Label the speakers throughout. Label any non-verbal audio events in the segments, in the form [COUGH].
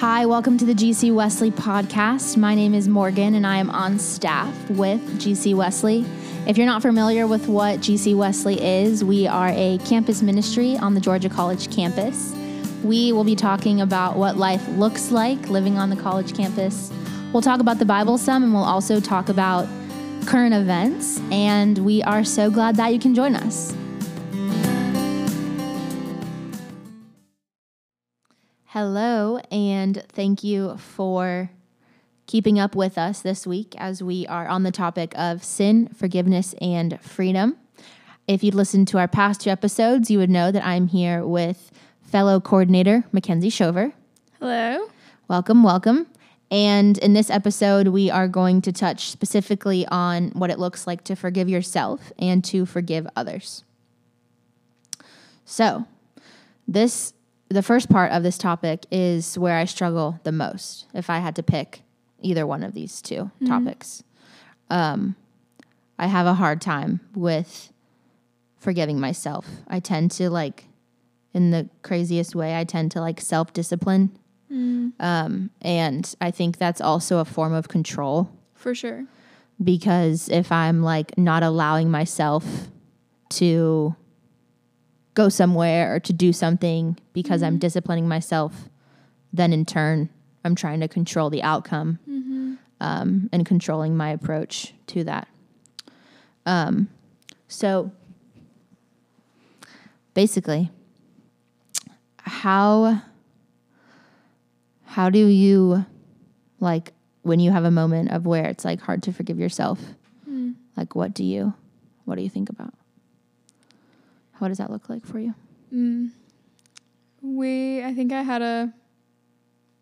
Speaker 1: Hi, welcome to the GC Wesley podcast. My name is Morgan and I am on staff with GC Wesley. If you're not familiar with what GC Wesley is, we are a campus ministry on the Georgia College campus. We will be talking about what life looks like living on the college campus. We'll talk about the Bible some and we'll also talk about current events. And we are so glad that you can join us. Hello, and thank you for keeping up with us this week as we are on the topic of sin, forgiveness, and freedom. If you'd listened to our past two episodes, you would know that I'm here with fellow coordinator Mackenzie Shover.
Speaker 2: Hello.
Speaker 1: Welcome, welcome. And in this episode, we are going to touch specifically on what it looks like to forgive yourself and to forgive others. So, this the first part of this topic is where I struggle the most if I had to pick either one of these 2 mm-hmm. topics. Um, I have a hard time with forgiving myself. I tend to like, in the craziest way, I tend to like self discipline. Mm. Um, and I think that's also a form of control.
Speaker 2: For sure.
Speaker 1: Because if I'm like not allowing myself to go somewhere or to do something because mm-hmm. I'm disciplining myself, then in turn, I'm trying to control the outcome mm-hmm. um, and controlling my approach to that. Um, so basically, how how do you like when you have a moment of where it's like hard to forgive yourself? Mm. Like what do you what do you think about? What does that look like for you? Mm.
Speaker 2: We, I think I had a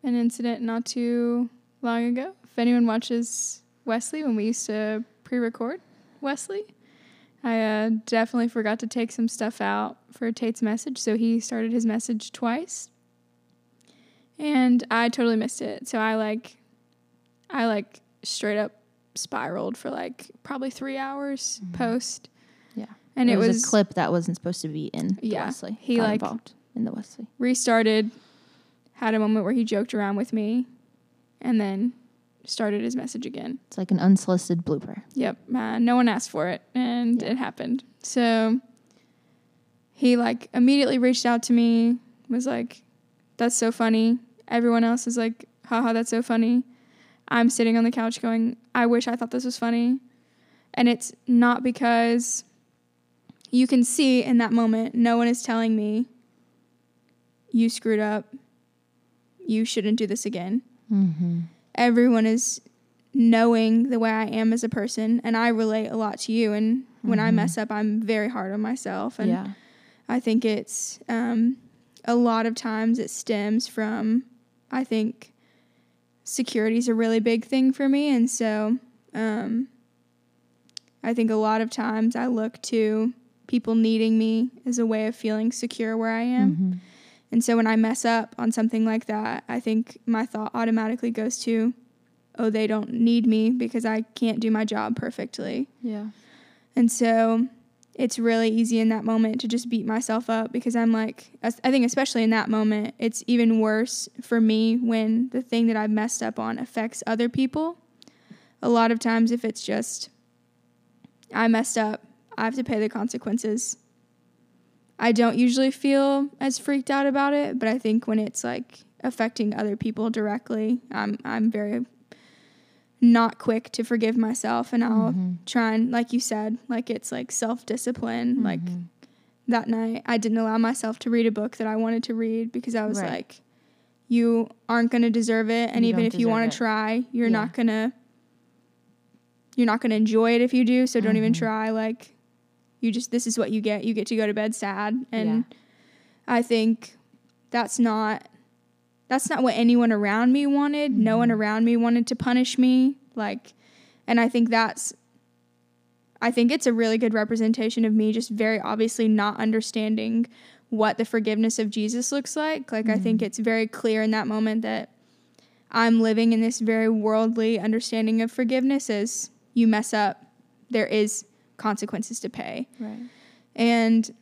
Speaker 2: an incident not too long ago. If anyone watches Wesley, when we used to pre-record Wesley, I uh, definitely forgot to take some stuff out for Tate's message, so he started his message twice, and I totally missed it. So I like, I like straight up spiraled for like probably three hours mm-hmm. post
Speaker 1: and it, it was, was, a clip that wasn't supposed to be in yeah, Wesley.
Speaker 2: He like
Speaker 1: involved in the Wesley.
Speaker 2: Restarted, had a moment where he joked around with me, and then started his message again.
Speaker 1: It's like an unsolicited blooper.
Speaker 2: Yep, uh, no one asked for it, and it happened. So he like immediately reached out to me, was like, "That's so funny." Everyone else is like, "Haha, that's so funny." I'm sitting on the couch going, "I wish I thought this was funny," and it's not because you can see in that moment, no one is telling me, you screwed up. You shouldn't do this again. Mm-hmm. Everyone is knowing the way I am as a person, and I relate a lot to you. And mm-hmm. when I mm-hmm. mess up, I'm very hard on myself. And yeah. I think it's um, a lot of times it stems from, I think, security is a really big thing for me. And so um, I think a lot of times I look to people needing me is a way of feeling secure where I am. Mm-hmm. And so when I mess up on something like that, I think my thought automatically goes to, oh, they don't need me because I can't do my job perfectly.
Speaker 1: Yeah.
Speaker 2: And so it's really easy in that moment to just beat myself up because I'm like, I think especially in that moment, it's even worse for me when the thing that I've messed up on affects other people. A lot of times, if it's just, I messed up, I have to pay the consequences. I don't usually feel as freaked out about it, but I think when it's like affecting other people directly, I'm I'm very not quick to forgive myself and I'll mm-hmm. try and like you said, like it's like self-discipline, mm-hmm. like that night I didn't allow myself to read a book that I wanted to read because I was right. like you aren't going to deserve it and you even if you want to try, you're yeah. not going to you're not going to enjoy it if you do, so don't mm-hmm. even try like you just this is what you get. You get to go to bed sad and yeah. I think that's not that's not what anyone around me wanted. Mm-hmm. No one mm-hmm. around me wanted to punish me like and I think that's I think it's a really good representation of me just very obviously not understanding what the forgiveness of Jesus looks like. Like mm-hmm. I think mm-hmm. it's very clear in that moment that I'm living in this very worldly understanding of forgiveness as you mess up, there is consequences to pay.
Speaker 1: Right.
Speaker 2: And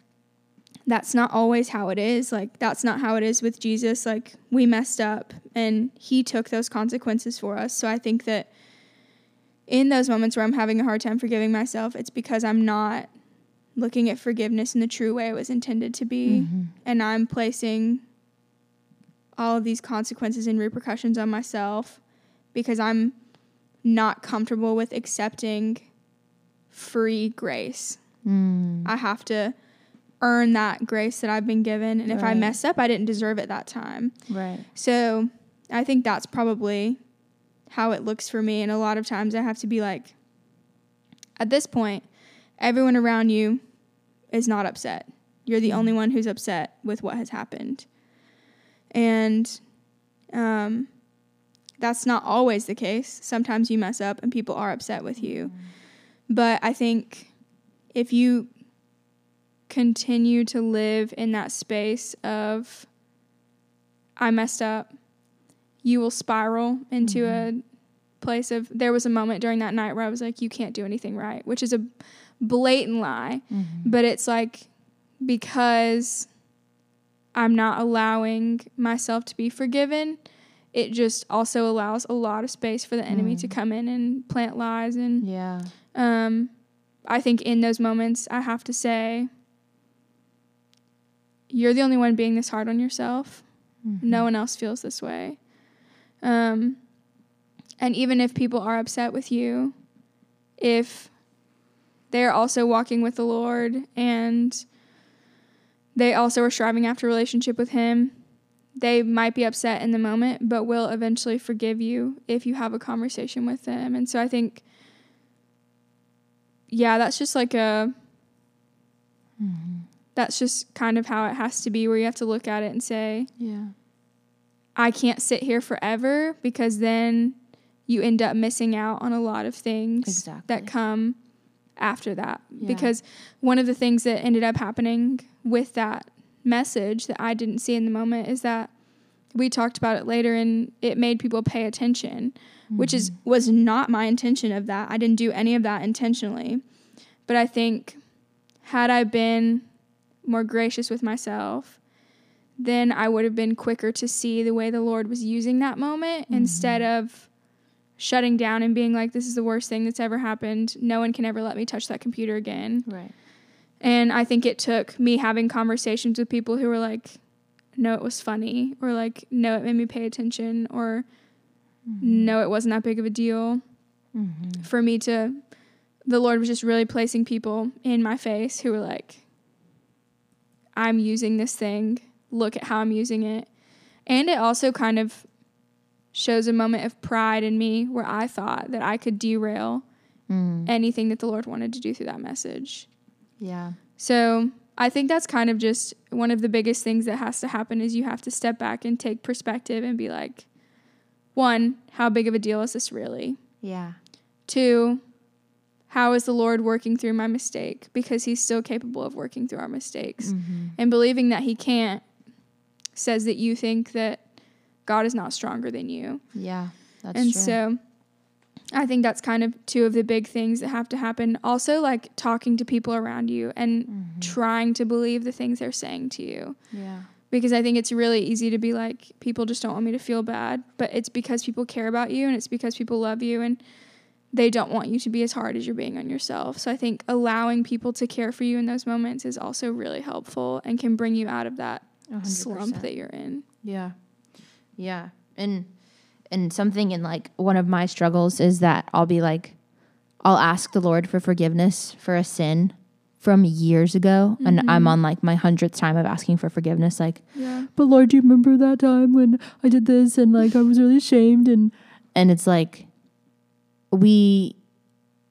Speaker 2: that's not always how it is. Like, that's not how it is with Jesus. Like, we messed up and he took those consequences for us. So I think that in those moments where I'm having a hard time forgiving myself, it's because I'm not looking at forgiveness in the true way it was intended to be.
Speaker 1: Mm-hmm.
Speaker 2: And I'm placing all of these consequences and repercussions on myself because I'm not comfortable with accepting free grace.
Speaker 1: Mm.
Speaker 2: I have to earn that grace that I've been given. And if I mess up, I didn't deserve it that time.
Speaker 1: Right.
Speaker 2: So I think that's probably how it looks for me. And a lot of times I have to be like, at this point, everyone around you is not upset. You're the only one who's upset with what has happened. And um, that's not always the case. Sometimes you mess up and people are upset with you. But I think if you continue to live in that space of, I messed up, you will spiral into a mm-hmm. place of, there was a moment during that night where I was like, you can't do anything right, which is a blatant lie. Mm-hmm. But it's like, because I'm not allowing myself to be forgiven, it just also allows a lot of space for the enemy to mm. come in and plant lies. And
Speaker 1: Yeah.
Speaker 2: Um, I think in those moments, I have to say, you're the only one being this hard on yourself. No one else feels this way. Um, and even if people are upset with you, if they're also walking with the Lord and they also are striving after a relationship with Him, they might be upset in the moment, but will eventually forgive you if you have a conversation with them. And so I think, yeah, that's just like a, that's just kind of how it has to be, where you have to look at it and say,
Speaker 1: Yeah.
Speaker 2: I can't sit here forever because then you end up missing out on a lot of things
Speaker 1: Exactly.
Speaker 2: that come after that.
Speaker 1: Yeah.
Speaker 2: Because one of the things that ended up happening with that message that I didn't see in the moment is that we talked about it later and it made people pay attention, which is mm-hmm. was not my intention of that. I didn't do any of that intentionally. But I think had I been more gracious with myself, then I would have been quicker to see the way the Lord was using that moment mm-hmm. instead of shutting down and being like, this is the worst thing that's ever happened. No one can ever let me touch that computer again.
Speaker 1: Right.
Speaker 2: And I think it took me having conversations with people who were like, no, it was funny, or like, no, it made me pay attention, or no, it wasn't that big of a deal
Speaker 1: Mm-hmm.
Speaker 2: for me to, the Lord was just really placing people in my face who were like, I'm using this thing. Look at how I'm using it. And it also kind of shows a moment of pride in me where I thought that I could derail
Speaker 1: Mm.
Speaker 2: anything that the Lord wanted to do through that message.
Speaker 1: Yeah.
Speaker 2: So I think that's kind of just one of the biggest things that has to happen is you have to step back and take perspective and be like, one, how big of a deal is this really?
Speaker 1: Yeah.
Speaker 2: Two, how is the Lord working through my mistake? Because He's still capable of working through our mistakes.
Speaker 1: Mm-hmm.
Speaker 2: And believing that He can't says that you think that God is not stronger than you.
Speaker 1: Yeah. That's
Speaker 2: and
Speaker 1: true.
Speaker 2: And so I think that's kind of two of the big things that have to happen. Also, like talking to people around you and
Speaker 1: Mm-hmm.
Speaker 2: trying to believe the things they're saying to you.
Speaker 1: yeah.
Speaker 2: Because I think it's really easy to be like, people just don't want me to feel bad. But it's because people care about you and it's because people love you and they don't want you to be as hard as you're being on yourself. So I think allowing people to care for you in those moments is also really helpful and can bring you out of that
Speaker 1: A hundred
Speaker 2: slump that you're in.
Speaker 1: Yeah. Yeah. And and something in like one of my struggles is that I'll be like I'll ask the Lord for forgiveness for a sin from years ago and I'm mm-hmm. on like my hundredth time of asking for forgiveness like
Speaker 2: Yeah.
Speaker 1: but Lord do you remember that time when I did this and like I was really ashamed? And and it's like we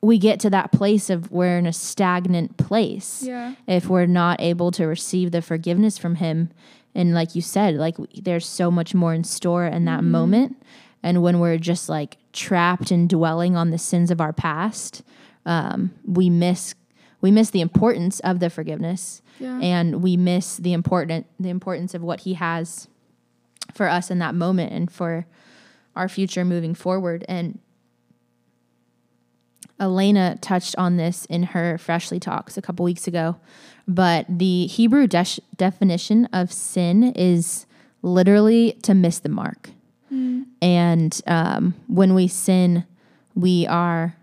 Speaker 1: we get to that place of we're in a stagnant place
Speaker 2: Yeah.
Speaker 1: if we're not able to receive the forgiveness from him. And like you said like there's so much more in store in that mm-hmm. moment and when we're just like trapped and dwelling on the sins of our past um, we miss we miss the importance of the forgiveness
Speaker 2: Yeah.
Speaker 1: and we miss the important the importance of what he has for us in that moment and for our future moving forward and Elena touched on this in her Freshly Talks a couple weeks ago, but the Hebrew de- definition of sin is literally to miss the mark. And um, when we sin, we are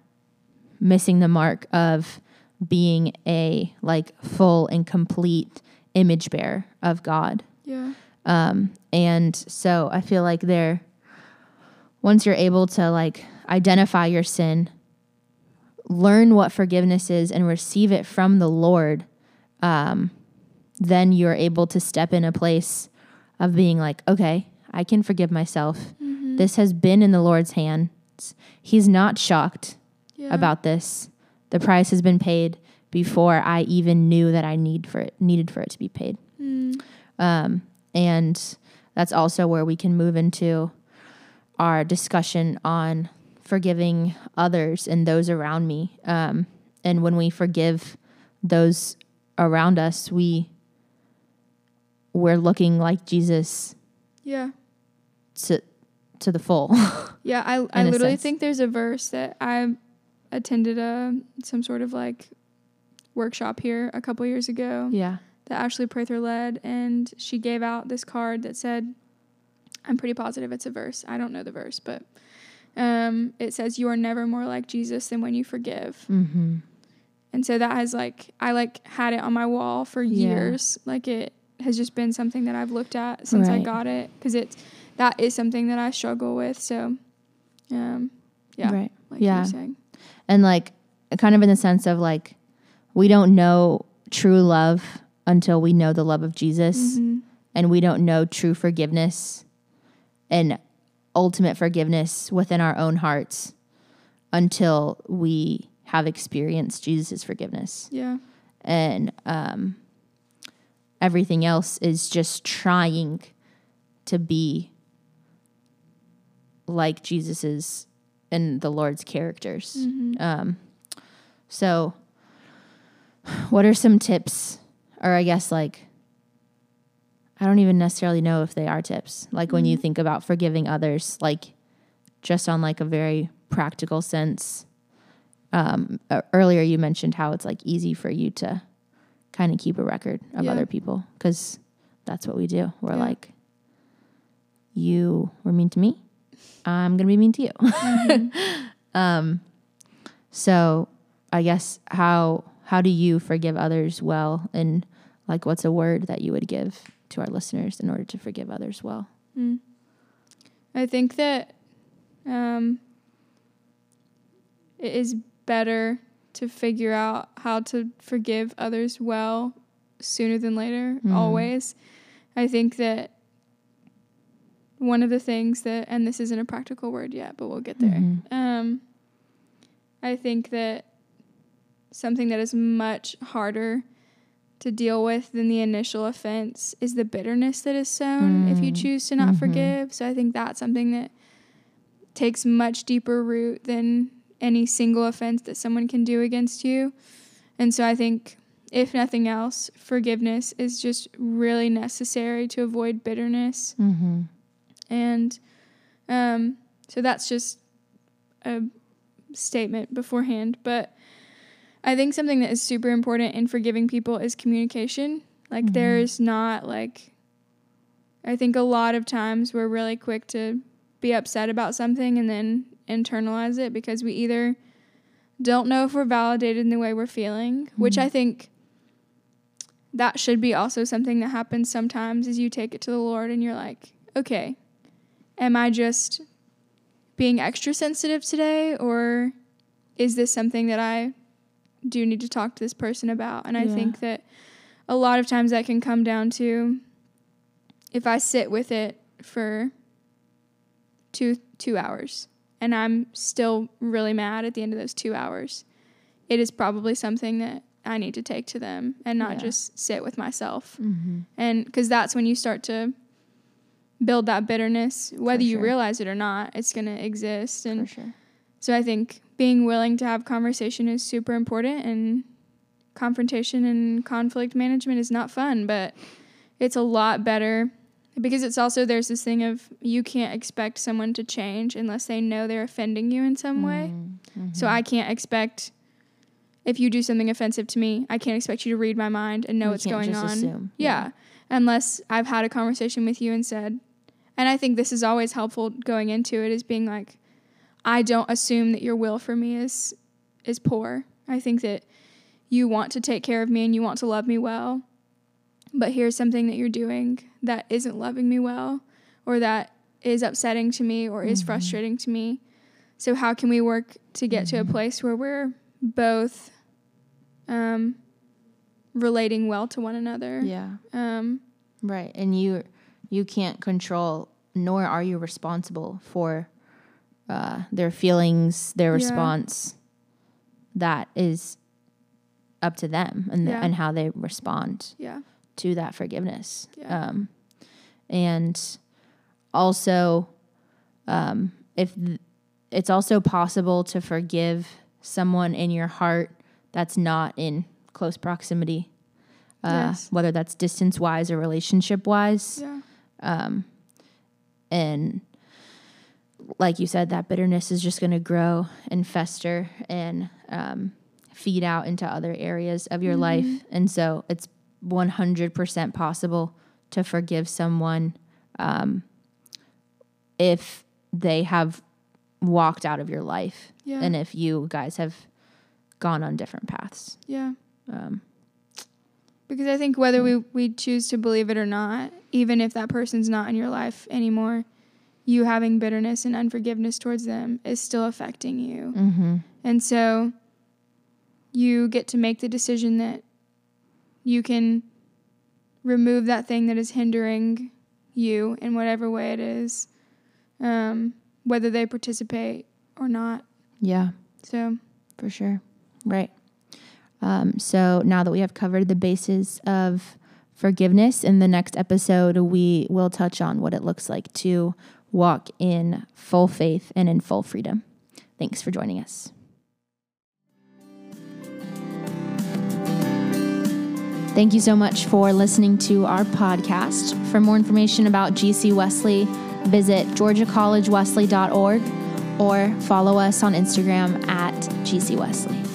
Speaker 1: missing the mark of being a like full and complete image bearer of God.
Speaker 2: Yeah.
Speaker 1: Um, and so I feel like there, once you're able to like identify your sin, learn what forgiveness is, and receive it from the Lord, um, then you're able to step in a place of being like, okay, I can forgive myself. This has been in the Lord's hands. He's not shocked
Speaker 2: Yeah.
Speaker 1: about this. The price has been paid before I even knew that I need for it needed for it to be paid.
Speaker 2: Mm.
Speaker 1: Um, and that's also where we can move into our discussion on forgiving others and those around me. Um, and when we forgive those around us, we we're looking like Jesus
Speaker 2: Yeah.
Speaker 1: To to the full. [LAUGHS]
Speaker 2: Yeah, I I literally
Speaker 1: sense.
Speaker 2: think there's a verse that I attended a some sort of like workshop here a couple years ago
Speaker 1: yeah.
Speaker 2: that Ashley Prather led, and she gave out this card that said, "I'm pretty positive it's a verse. I don't know the verse, but um, it says you are never more like Jesus than when you forgive."
Speaker 1: Mm-hmm.
Speaker 2: And so that has like I like had it on my wall for
Speaker 1: Yeah.
Speaker 2: years. Like it has just been something that I've looked at since I got it because it's that is something that I struggle with. So, um, yeah,
Speaker 1: Right.
Speaker 2: like
Speaker 1: Yeah.
Speaker 2: you were saying,
Speaker 1: and like kind of in the sense of like we don't know true love until we know the love of Jesus
Speaker 2: Mhm.
Speaker 1: and we don't know true forgiveness and ultimate forgiveness within our own hearts until we have experienced Jesus' forgiveness
Speaker 2: yeah,
Speaker 1: and um, everything else is just trying to be like Jesus's and the Lord's characters.
Speaker 2: Mhm.
Speaker 1: Um, so, what are some tips, or I guess like, I don't even necessarily know if they are tips. Like when you think about forgiving others, like just on like a very practical sense. Um, earlier you mentioned how it's like easy for you to kind of keep a record of
Speaker 2: Yeah.
Speaker 1: other people because that's what we do. We're
Speaker 2: Yeah.
Speaker 1: like, you were mean to me, I'm gonna be mean to you. [LAUGHS] um, so I guess how how do you forgive others well, and like what's a word that you would give to our listeners in order to forgive others well?
Speaker 2: Mm. I think that um, it is better to figure out how to forgive others well sooner than later,
Speaker 1: Mhm.
Speaker 2: always. I think that one of the things that, and this isn't a practical word yet, but we'll get there.
Speaker 1: Mhm.
Speaker 2: Um, I think that something that is much harder to deal with than the initial offense is the bitterness that is sown if you
Speaker 1: Mm.
Speaker 2: choose to not
Speaker 1: Mhm.
Speaker 2: forgive. So I think that's something that takes much deeper root than any single offense that someone can do against you. And so I think if nothing else, forgiveness is just really necessary to avoid bitterness.
Speaker 1: Mm-hmm.
Speaker 2: And um, so that's just a statement beforehand. But I think something that is super important in forgiving people is communication. Like,
Speaker 1: Mhm.
Speaker 2: there's not like, I think a lot of times we're really quick to be upset about something and then internalize it because we either don't know if we're validated in the way we're feeling, which
Speaker 1: Mhm.
Speaker 2: I think that should be also something that happens sometimes is you take it to the Lord and you're like, okay, am I just being extra sensitive today or is this something that I do need to talk to this person about? And I
Speaker 1: Yeah.
Speaker 2: think that a lot of times that can come down to if I sit with it for two two hours and I'm still really mad at the end of those two hours, it is probably something that I need to take to them and not
Speaker 1: Yeah.
Speaker 2: just sit with myself.
Speaker 1: Mm-hmm.
Speaker 2: And because that's when you start to build that bitterness, whether you realize it or not, it's going to exist.
Speaker 1: For
Speaker 2: And
Speaker 1: sure.
Speaker 2: so I think being willing to have conversation is super important. And confrontation and conflict management is not fun, but it's a lot better because it's also there's this thing of you can't expect someone to change unless they know they're offending you in some way.
Speaker 1: Mm-hmm.
Speaker 2: So I can't expect if you do something offensive to me, I can't expect you to read my mind and know
Speaker 1: We
Speaker 2: what's going on.
Speaker 1: assume.
Speaker 2: Yeah. Unless I've had a conversation with you and said, and I think this is always helpful going into it is being like, I don't assume that your will for me is is poor. I think that you want to take care of me and you want to love me well. But here's something that you're doing that isn't loving me well or that is upsetting to me or is frustrating to me. So how can we work to get to a place where we're both um, relating well to one another?
Speaker 1: Yeah.
Speaker 2: Um,
Speaker 1: Right. And you you can't control nor are you responsible for uh, their feelings, their
Speaker 2: Yeah.
Speaker 1: response. That is up to them and
Speaker 2: Yeah.
Speaker 1: and how they respond
Speaker 2: yeah.
Speaker 1: to that forgiveness. Um, and also, um, if th- it's also possible to forgive someone in your heart that's not in close proximity, uh,
Speaker 2: Yes.
Speaker 1: whether that's distance wise or relationship wise.
Speaker 2: Yeah.
Speaker 1: And like you said, that bitterness is just going to grow and fester and um, feed out into other areas of your life. And so it's 100% possible to forgive someone um, if they have walked out of your life
Speaker 2: Yeah.
Speaker 1: and if you guys have gone on different paths.
Speaker 2: Yeah.
Speaker 1: Um,
Speaker 2: Because I think whether we, we choose to believe it or not, even if that person's not in your life anymore, you having bitterness and unforgiveness towards them is still affecting you.
Speaker 1: mm-hmm.
Speaker 2: And so you get to make the decision that you can remove that thing that is hindering you in whatever way it is, um, whether they participate or not.
Speaker 1: Yeah.
Speaker 2: So,
Speaker 1: For sure. Right. Um, so now that we have covered the basis of forgiveness, in the next episode, we will touch on what it looks like to walk in full faith and in full freedom. Thanks for joining us. Thank you so much for listening to our podcast. For more information about GC Wesley, visit georgiacollegewesley.org or follow us on Instagram at GC Wesley.